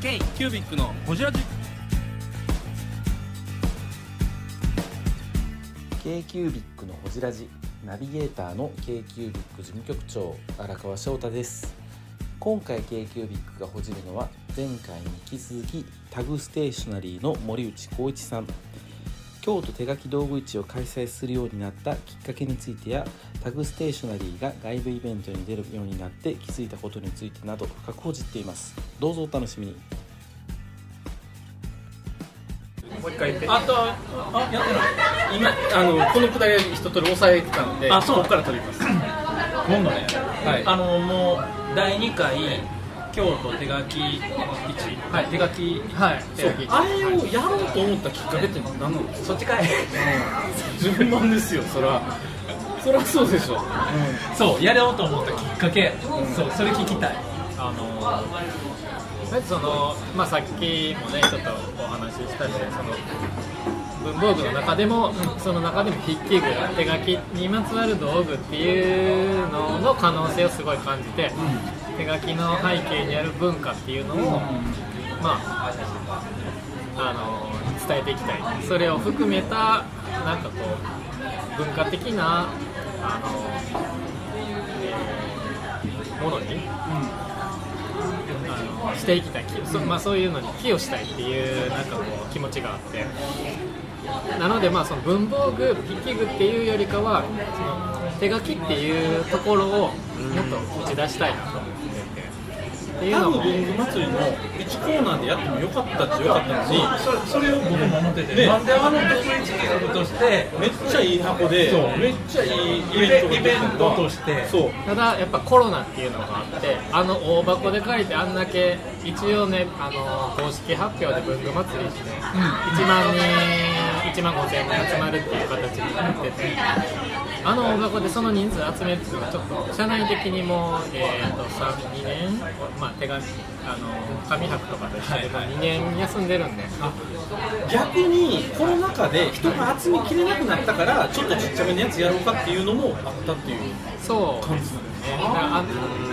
ケイキュービックのホジラジ。k q u b i c のホジラジナビゲーターの k q u b i c 事務局長荒川翔太です。今回 k q u b i c がほじるのは前回に引き続きタグステーショナリーの森内光一さん。京都手書き道具市を開催するようになったきっかけについてやタグステーショナリーが外部イベントに出るようになって気づいたことについてなど深く報じっています。どうぞお楽しみに。もう一回言ってあとはあやってない。今あのこのくだりは一通り押さえてたのであそう。ここから取ります。今度ね、はい。あのもう第2回京都手書き市、はい手書き。はい。そう。あれをやろうと思ったきっかけって何なのそっちかい順番ですよそら。そらそうでしょ、そうやろうと思ったきっかけ、そうそれ聞きたい。あのその、まあ、さっきもねちょっとお話ししたんでその文房具の中でも、その中でも筆記具手書きにまつわる道具っていうのの可能性をすごい感じて、手書きの背景にある文化っていうのを、まああの伝えていきたい。それを含めたなんかこう文化的なあの、えーものに、あのしていきたい、きそまあ、そういうのに寄与したいっていうなんかこう気持ちがあって。なのでまあその文房具筆記具っていうよりかはその手書きっていうところをもっと打ち出したいなと。思っていうのも文具祭りの1コーナーでやってもよかったっちゃよかったのにそそれを僕も思ってて、ね。なんであの独立企画としてめっちゃいい箱でそう。めっちゃいいイイベントがベイベントとして。そう。ただやっぱコロナっていうのがあってあの大箱で借りてあんだけ一応ねあの公式発表で文具祭りして、1万人1万5000人集まるっていう形になっててあの大箱でその人数集めるっていうのはちょっと社内的にも、えー、と3 2年、まあ、手紙あの紙博とかでもう2年休んでるんで、逆にコロナ禍で人が集めきれなくなったからちょっとちっちゃめのやつやろうかっていうのもあったっていうそうですねだからあ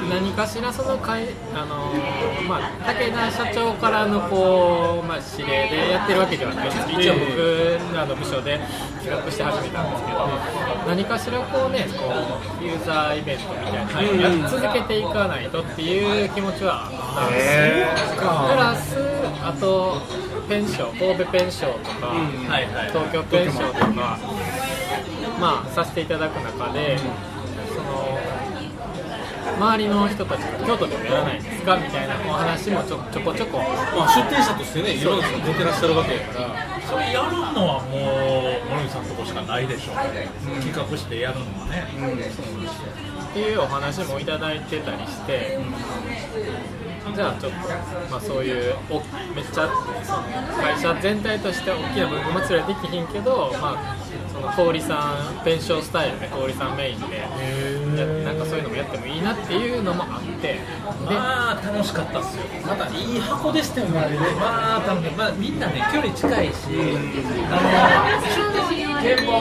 何かしらその会あのーまあ武田社長からのこうまあ指令でやってるわけではない。です一応僕らの部署で企画して始めたんですけど何かしらこうねこうユーザーイベントみたいなのを続けていかないとっていう気持ちはあったんですよ。プラスあとペンション神戸ペンションとか、東京ペンションとか、まあ、させていただく中で、周りの人たちが京都でもやらないんですかみたいなお話もちょちょこちょこ、まあ出店者としてねいろんな人が出てらっしゃるわけやからそれやるのはもう森口さんのとこしかないでしょう、企画してやるのはね、っていうお話もいただいてたりして、じゃあちょっと、まあ、そういうおめっちゃその会社全体として大きな文具祭りはできひんけど、まあ、その氷さんペンションスタイルで氷さんメインでやなんかそういうのもやってもいいなっていうのもあって。でまあ楽しかったっすよ。またいい箱でしたよねあれね。まあ多分まあみんなね距離近いしあの出店者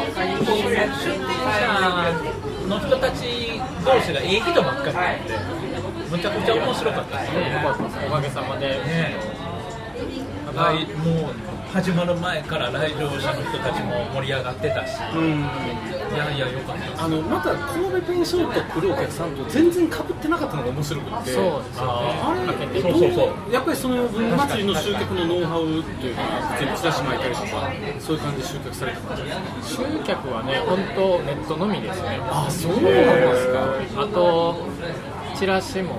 の人たち同士がいい人ばっかりなんでむちゃくちゃ面白かったですねおかげさまで、ね。来もう始まる前から来場者の人たちも盛り上がってたし、いやいやよかったです。あのまた神戸ペンションと来るお客さんと全然かぶってなかったのが面白くて。そうですよね。あれそうそうそう。やっぱりその文具祭りの集客のノウハウというか全部チラシ巻いたりとかそういう感じで集客されてたんじゃないですか？集客はね本当ネットのみですね。あそうなんですか。あとチラシも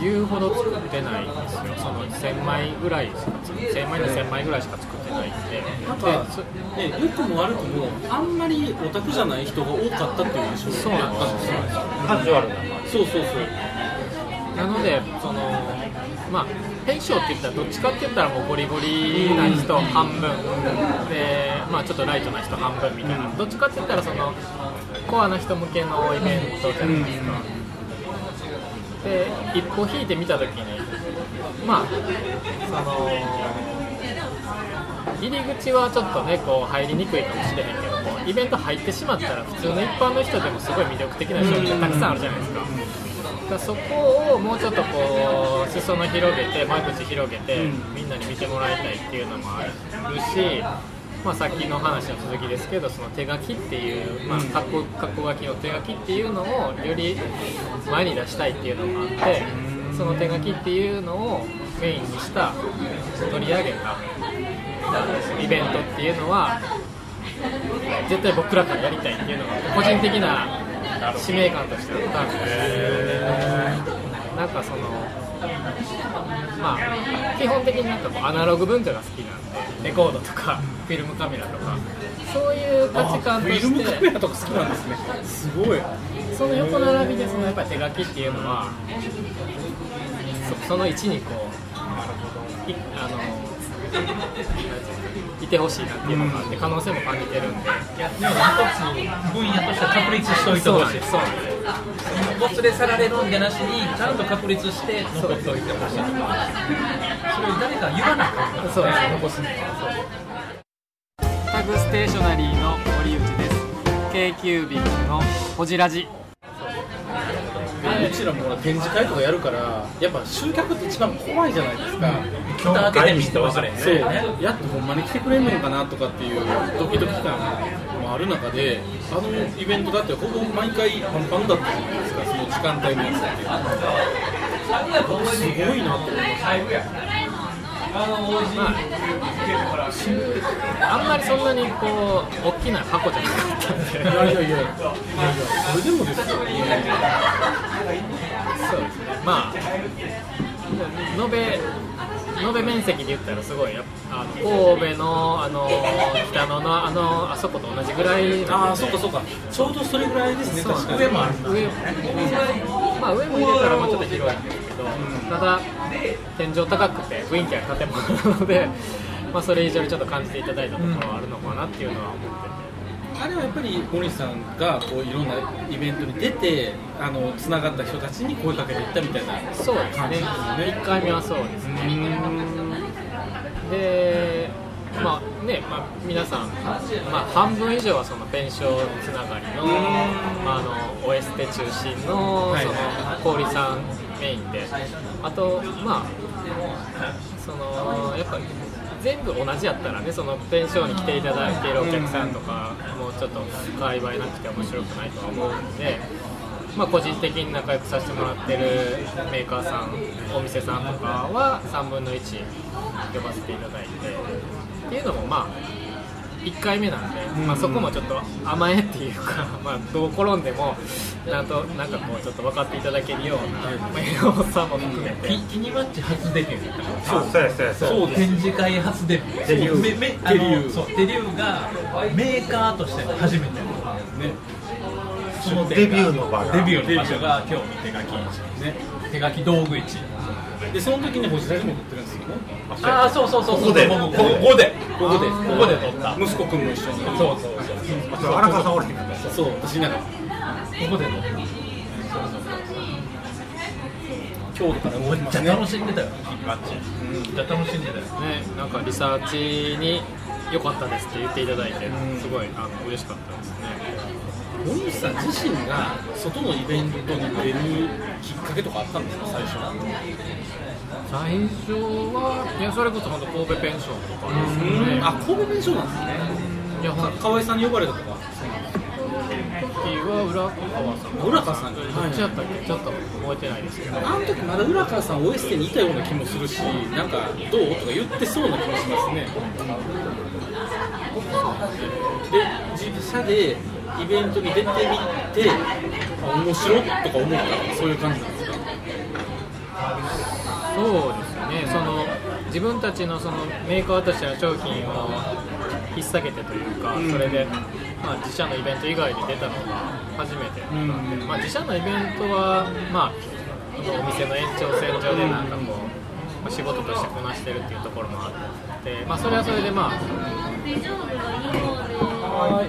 言うほど作ってないんですよ。その1000枚ぐらいしか作って1000枚で1000枚ぐらいしか作ってないんで。なんかね良くも悪くもあんまりオタクじゃない人が多かったっていう印象そうなんですよ。カジュアルなそうそうそう。なのでそのまあペンションって言ったらどっちかって言ったらもうゴリゴリな人半分。でまあちょっとライトな人半分みたいな。どっちかって言ったらそのコアな人向けのイベントじゃないですか、で一歩引いてみたときにまあその入り口はちょっとねこう入りにくいかもしれへんけどもイベント入ってしまったら普通の一般の人でもすごい魅力的な商品がたくさんあるじゃないですか。だそこをもうちょっとこう裾野広げて間口広げて、うん。みんなに見てもらいたいっていうのもあるし、まあ、さっきの話の続きですけどその手書きっていう、まあ、括弧括弧書きの手書きっていうのをより前に出したいっていうのもあってその手書きっていうのをメインにした取り上げたイベントっていうのは絶対僕らからやりたいっていうのが個人的な使命感としてあったんでなんかそのまあ基本的になんかこうアナログ文化が好きなんでレコードとかフィルムカメラとかそういう価値観としフィルムカメてラとか好きなんですね。すごい。その横並びでそのやっぱり手書きっていうのはそその位置にこういあのいてほしいなっていうのがあって可能性も感じてるんで。いやでも一つ分野として確立しといてほしい。そうなんですお連れ去られるんじゃなしにちゃんと確立して残っておいてほしいそれを誰か言わなかったそうです。残すタグステーショナリーの堀内です。K キュービックのほじラジ。うちらもほら展示会とかやるからやっぱ集客って一番怖いじゃないですか、蓋開けてみて分かれへんそう。やっとほんまに来てくれるのかなとかっていうドキドキ感もある中であのイベントだってほぼ毎回パンパンだったじゃないですかその時間帯のやつって。すごいなと思いますあんまりそんなにこう大きな箱じゃなかったんでい。やいやいやいやいやそれでもですよそうですね。まあ延べ延べ面積で言ったらすごいやあの神戸のあの北野のあのあそこと同じぐらいああそうかそうか。ちょうどそれぐらいですね。確かに。上もある上まあ上も入れたらもうちょっと広いんですけど、ただ天井高くて雰囲気ある建物なので、まあ、それ以上にちょっと感じていただいたところはあるのかなっていうのは思ってて。あれはやっぱり森さんがこういろんなイベントに出てあのつながった人たちに声かけていったみたいなそうですね、1回目はそうですね。で、まあね、まあ、皆さん、まあ、半分以上はそのペンションつながりの、まあ、あのオエステ中心のはい。その氷さんメインで、あと、まあ、そのやっぱり全部同じやったらね、そのペンションに来ていただいているお客さんとか、もうちょっと界隈なくて面白くないとは思うんで。まあ、個人的に仲良くさせてもらってるメーカーさん、お店さんとかは3分の1呼ばせていただいてっていうのもまあ1回目なんで、まあ、そこもちょっと甘えっていうか、まあ、どう転んでもなんとなんかこうちょっと分かっていただけるような、まあ、栄養さんも含めて、キキニマッチ初デビューだったから。そうそうやそうや。そう展示会初デビュー。デビュー。デビュー。のそうデビューがメーカーとして初めて。ね。そのデビューの場が。デビューの場所が今日の手書き。市ね。手書き道具市でその時に星ラジも撮ってるんですよね。ああそうそうそう。そうここで。ここここで。ここで。ここで撮った。息子くんも一緒に。そうそうそう。そう。荒川さんおれへんかった。そう私なんかここで撮った。京都から動きますね。楽しんでたよ。マッチ。めっちゃ楽しん。でたよね、なんかリサーチに良かったですって言っていただいて、うん。すごいあの嬉しかったですね。森口さん自身が外のイベントに出るきっかけとかあったんですか最初は？最初はいやそれこそ本当神戸ペンションとかですよね。あ神戸弁償なんですね。いやほんか河合さんに呼ばれたとか。時は浦川さん。浦川さんにどっちやったっけ？ちょっと覚えてないですけど。あの時まだ浦川さん OST にいたような気もするしなんかどう？とか言ってそうな気もしますね。で自社でイベントに出てみてあ面白っとか思った。そういう感じなんです。かそうですよね。その自分たちのそのメーカーとしての商品を引っ提げてというか、うん。それで、まあ、自社のイベント以外に出たのが初めてなんで、うん。まあ、自社のイベントは、まあ、お店の延長線上でなんかこう、まあ仕事としてこなしてるっていうところもあって、まあ、それはそれでまあ。はい、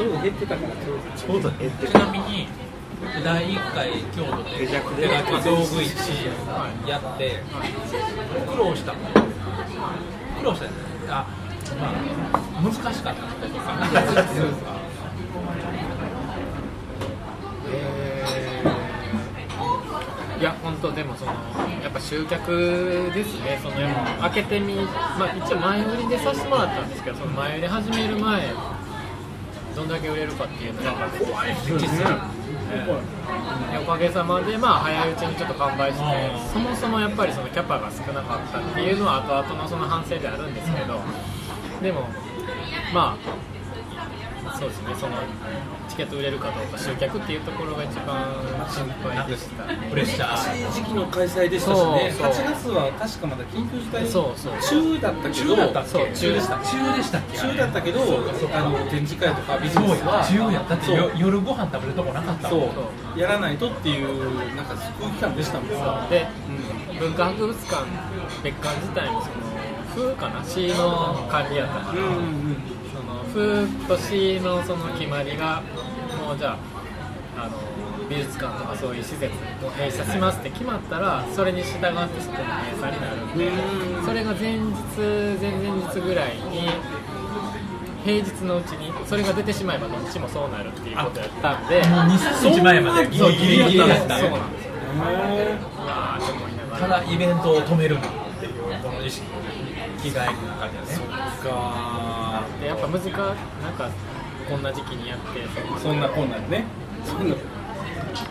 ちょうど減ってたから。ちょうど減ってちなみに第1回郷土で手書き道具市やって苦労した。苦労したよね。あまあ難しかったこととかいうかいや本当でもそのやっぱ集客ですね。その開けてみまあ一応前売りでさせてもらったんですけどその前売り始める前どんだけ売れるかっていうのが怖い実際でおかげさまでまあ早いうちにちょっと完売してそもそもやっぱりそのキャパが少なかったっていうのは後々のその反省であるんですけど。でもまあそうですね。そのチケット売れるかどうか集客っていうところが一番心配でした。ねプレッシャー。時期の開催でしたしね。そうそう。8月は確かまだ緊急事態そうそう中だったけど中だった中でした中でしたっけ？中だったけどあの展示会とかビジネスはや中やだってよ夜ご飯食べるとこなかったそう。やらないとっていうなんか空気感でしたもん。で、文化博物館別館自体もその風かな？市の管理やったから、うんうんその風と市のその決まりがもうじゃああの美術館とかそういう施設も閉鎖しますって決まったらそれに従ってそこも閉鎖になるんでそれが前日前々日ぐらいに平日のうちにそれが出てしまえばどっちもそうなるっていうことやったんでもう2日前までギリギリギリやったそうなんですたらだイベントを止めるなっていうこの意識着替えの中でね。かでやっぱ難かなんかこんな時期にやって。そんなこんなんね。そんな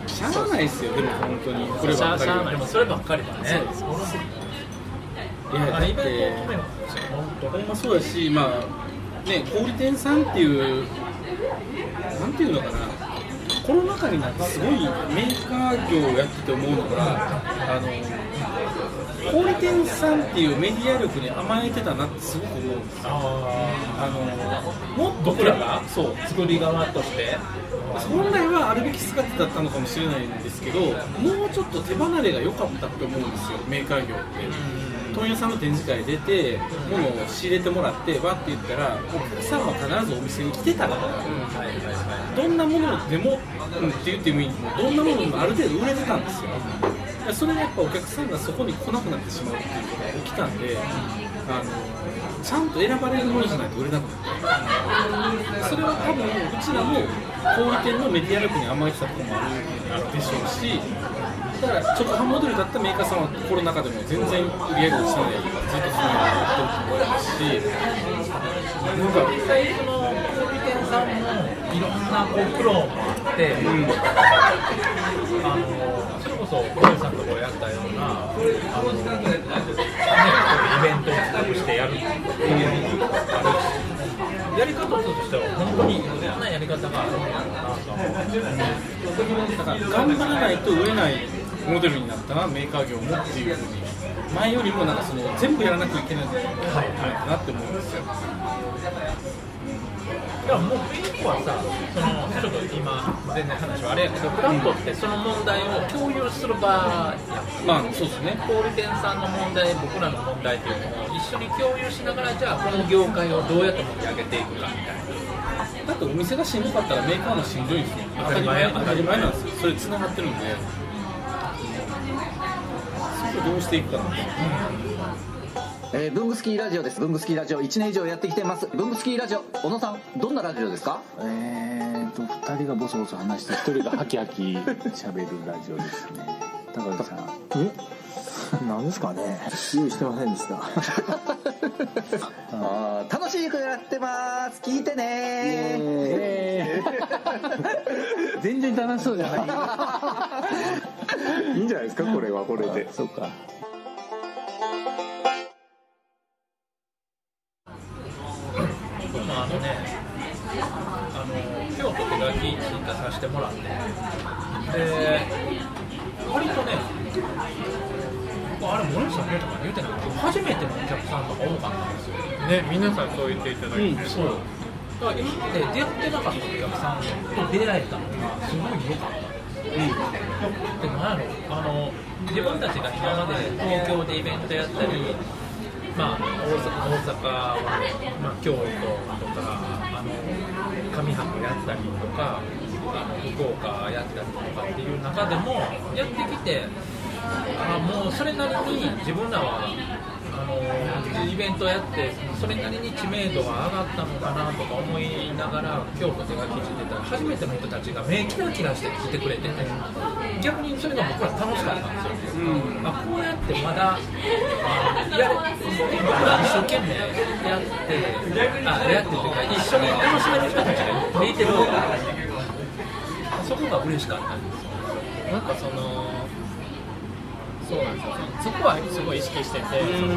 しゃあないですよでも本当に。こればっかりでもそればっかりだね。いやだってほんまそうやしまあね小売店さんっていうなんていうのかな。コロナ禍になってすごいメーカー業をやってて思うのがあの小売店さんっていうメディア力に甘えてたなってすごく思うんですよ。あのもっと僕らが？そう。作り側として？本来はあるべき姿だったのかもしれないんですけどもうちょっと手離れが良かったって思うんですよメーカー業って。問屋さんの展示会出て物を仕入れてもらってわって言ったらお客さんは必ずお店に来てたから、どんなものでも、うん、って言ってもいい。もどんなものでもある程度売れてたんですよでそれがやっぱお客さんがそこに来なくなってしまうっていうことが起きたんであのちゃんと選ばれるものじゃないと売れなくなってそれは多分うちらも小売店のメディア力に甘えてたところもあるでしょうしだから直販モデルだったメーカーさんはコロナ禍でも全然売り上げ落ちてないずっとそのままやってると思いますしなんか実際その小売店さんもいろんなこう苦労もあって、うん。あのそれこそ小林さんとこやったようなあの、ね、イベントを企画してやるっていうのがあるしやり方としては本当にいろんなやり方があるんだなと思うだから頑張らないと売れないモデルになったなメーカー業もっていうふうに前よりもなんかその全部やらなきゃいけないんじゃないかなって思うんですよ。でももう一個はさそのちょっと今全然話はあれやけどフラットってその問題を共有する場やん。まあそうですね。小売店さんの問題僕らの問題っていうのを一緒に共有しながらじゃあこの業界をどうやって盛り上げていくかみたいな。だってお店がしんどかったらメーカーもしんどいんですよ当たり前当たり前なんですよ。それ繋がってるんで。それをどうしていくかなんですよえー、ブングスキーラジオです。ブングスキーラジオ。1年以上やってきてます。ブングスキーラジオ、小野さん、どんなラジオですか？えーと2人がボソボソ話して1人がハキハキ喋るラジオですね。高橋さん。え？何ですかね？用意してませんでした。あー楽しくやってます。聞いてね。全然楽しそうじゃない。いいんじゃないですか？これはこれで。そうか加させてもらって。で割とねあれ森内さんねとか言うてない？けど初めてのお客さんとか多かったんですよ。ね皆さんそう言っていただいて、そう。だから今まで出会ってなかったお客さんと出会えたのがすごい良かった。でもなんやろあの自分たちが今まで東京でイベントやったり、まあ、大阪大阪は、まあ、京都とかあの上半期やったりとかあの福岡やったりとかっていう中でもやってきてあもうそれなりに自分らはあのイベントやってそれなりに知名度が上がったのかなとか思いながら京都手書きしてたら初めての人たちが目キラキラして来てくれてて逆にそれが僕ら楽しかったんですよ、あこうやってまだや僕ら一生懸命やってあやってっていうか一緒に楽しめる人たちがいてるそこが嬉しかった。んですよなんかそのそうなんですよ。そこはすごい意識してて、その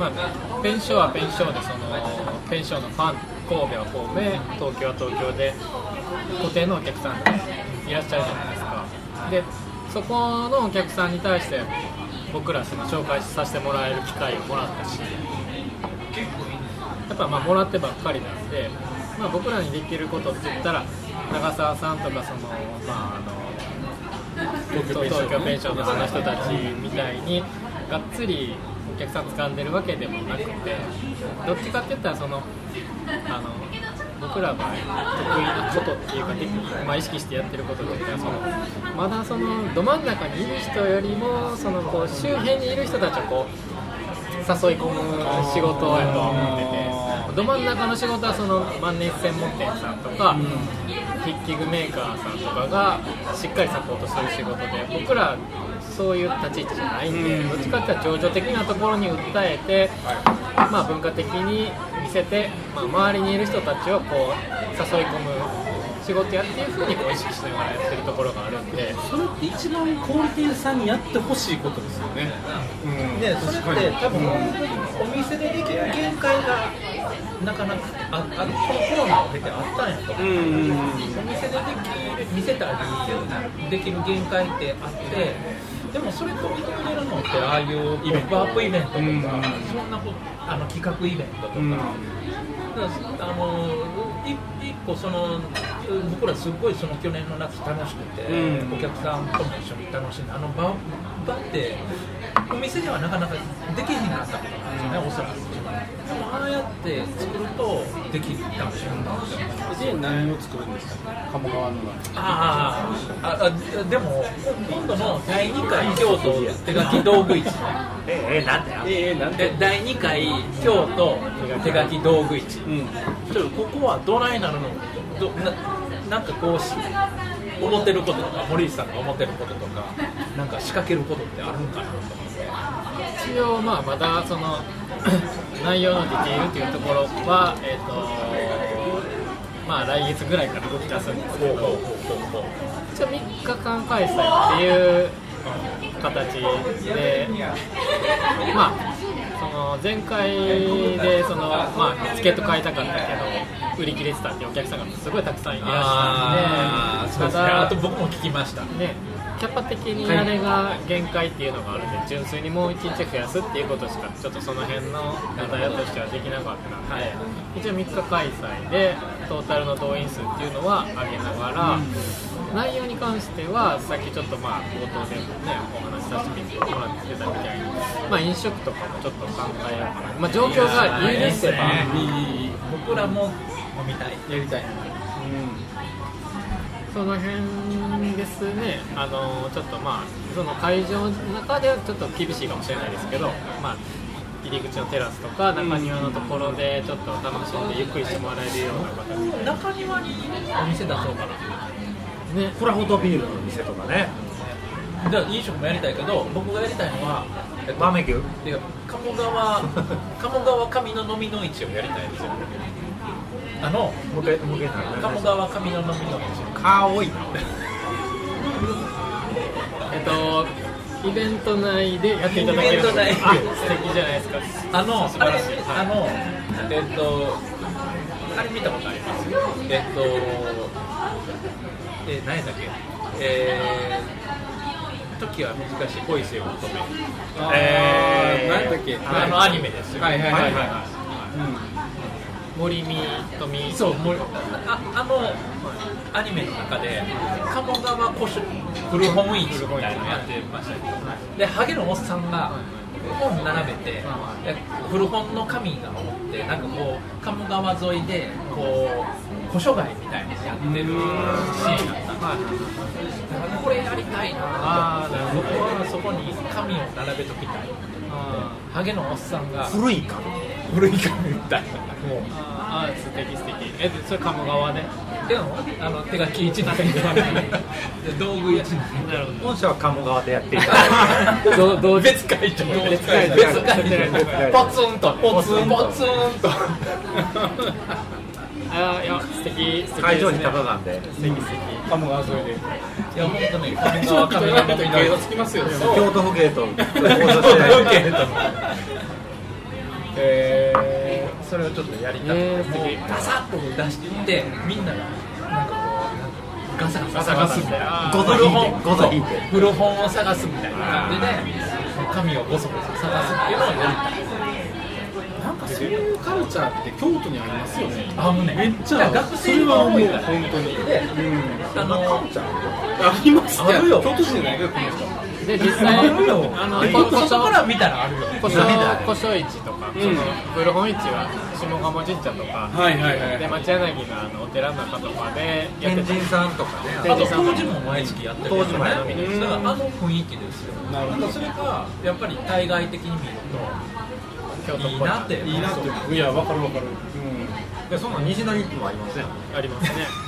まあ、ペンショーはペンショーでそのペンショーのファン神戸は神戸東京は東京で固定のお客さんがいらっしゃるじゃないですか。でそこのお客さんに対して僕らその紹介させてもらえる機会をもらったしやっぱまあもらってばっかりなんで、まあ、僕らにできることって言ったら長澤さんとかその、まあ、あの東京ペンションのその人たちみたいにがっつりお客さん掴んでるわけでもなくてどっちかって言ったらそのあの僕らが得意なことっていうか、まあ、意識してやってることっていうのはそのまだそのど真ん中にいる人よりもそのこう周辺にいる人たちをこう誘い込む仕事やと思ってて。ど真ん中の仕事はその万年専門店さんとか、筆記具メーカーさんとかがしっかりサポートする仕事で僕らそういう立ち位置じゃないんで、どっちかっていうと情緒的なところに訴えて、まあ、文化的に見せて、まあ、周りにいる人たちをこう誘い込む仕事やっていうふうにこう意識しながらやってるところがあるんで。それって一番小売店さんにやってほしいことですよね、うん、でそれって多分お店でできる限界がなかなかああこのコロナを経てあったんやと。思う、うんうんうん。お店でできる見せたりできる限界ってあってでもそれと認めるのってああいうポップアップイベントとか、うんそんなことあの企画イベントとか、うん。あのい一個その僕らすごいその去年の夏楽しくて、うん。お客さんとも一緒に楽しんであの場場ってお店ではなかなかできへんかったことなんですよね、おそらく。でもああやって作るとできるかもしれない。ですよで何を作るんですか？鴨川のああでも今度の第2回京都手書き道具市ええなんでええなんで？第2回京都手書き道具市。うん。ちょっとここはどないなるの？どななんかこうし思ってることとか森内さんが思ってることとかなんか仕掛けることってあるんかなと思って。一応まあまだその 内容のディテールっていうところはえっ、とまあ来月ぐらいから動き出すんですけど。一応3日間開催っていう形でまあその前回でそのまあチケット買いたかったけど売り切れてたっていうお客さんがすごいたくさんいらっしゃってあと僕も聞きました。ね、キャパ的にあれが限界っていうのがあるんで、純粋にもう1日増やすっていうことしか、ちょっとその辺のネタやとしてはできなかったので、一応3日開催で、トータルの動員数っていうのは上げながら、内容に関しては、さっきちょっとまあ冒頭でもね、お話しさせてもらってたみたいに、まあ、飲食とかもちょっと考えようかな、まあ、状況が許せば、僕らも飲みたい。やりたい。その辺ですね、あのちょっとまあ、その会場の中ではちょっと厳しいかもしれないですけど、まあ、入り口のテラスとか中庭のところでちょっと楽しんでゆっくりしてもらえるような形で、中庭にお店出そうかなね、クラフトビールの店とかね。じゃあ飲食もやりたいけど僕がやりたいのは、えっとバーベキューいや鴨川 鴨川上の飲みの市をやりたいんですよ。あの向け向けな鴨川上の飲みの市。顔多い。な えっと、イベント内でやっていただける。イベント内。素敵じゃないですか、あの素晴らしい、あのえっとあれ見たことあります？えっとえ何やったっけ。えー、時は難しい恋せよ乙女。あー。えー何やったっけ？あのアニメですよはいはいはいはい。森見富そうもうああのアニメの中で鴨川古書古本市みたいなのやってましたよでハゲのおっさんが本並べてで古本の紙が持ってなんかこう鴨川沿いでこう古書街みたいなのやってるシーンがあった。んですだからこれやりたいなあ僕はそこに紙を並べときたい。あハゲのおっさんが。古いか古い紙みたいな。ーあー素敵素敵。えそれ鴨川で？でもあの手書き1枚で道具1枚なるほど本社は鴨川でやっていただいてどうどう別会長別会長別会長ポツンとポツンポツンとあいや素敵素敵会場にですね高なんで素敵素敵鴨川沿いでいや本当ね上川上川警察つきますよね京都府警と交差してえそれをちょっとやりたくて、ガサッと出していってみんながなんかこうガサガサ探すみたいな。古本を探すみたいな感じで紙をゴソゴソ探すっていうのをやりたい。なんかそういうカルチャーって京都にありますよね。あもうねめっちゃ学生が多いからそれはもう。本当に。で、あのありますあるよ。京都市じゃないかこの人で実際あるよ。あのこ外から見たらあるよ。古書古書市とか、その古本市は下鴨神社とか、はいはいはい。で町柳のあのお寺の中とかでやってた。天神さんとかね。あと当時も毎月やってる当時もやってるるだからあの雰囲気ですよなるほど。んかそれがやっぱり対外的に見るとい。いなって。いいなって。いやわかるわかる。うん。でその西成もありますよありますね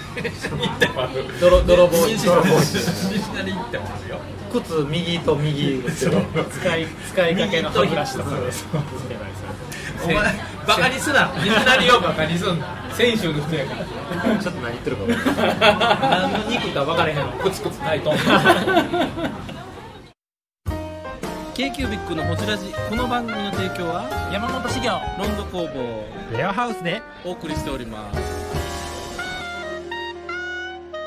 泥泥棒。西泥棒西成行ってもあるよ。靴右と右使い使いかけの歯ブラシとか。ですお前バカにすな。西成をバカにすんな。選手の人やから。ちょっと何言ってるか分かんない何の肉か分からへん。のクツクツ炊いとん k q b i c のほじラジ。この番組の提供は山本修行。ロンド工房。レアハウスで。お送りしております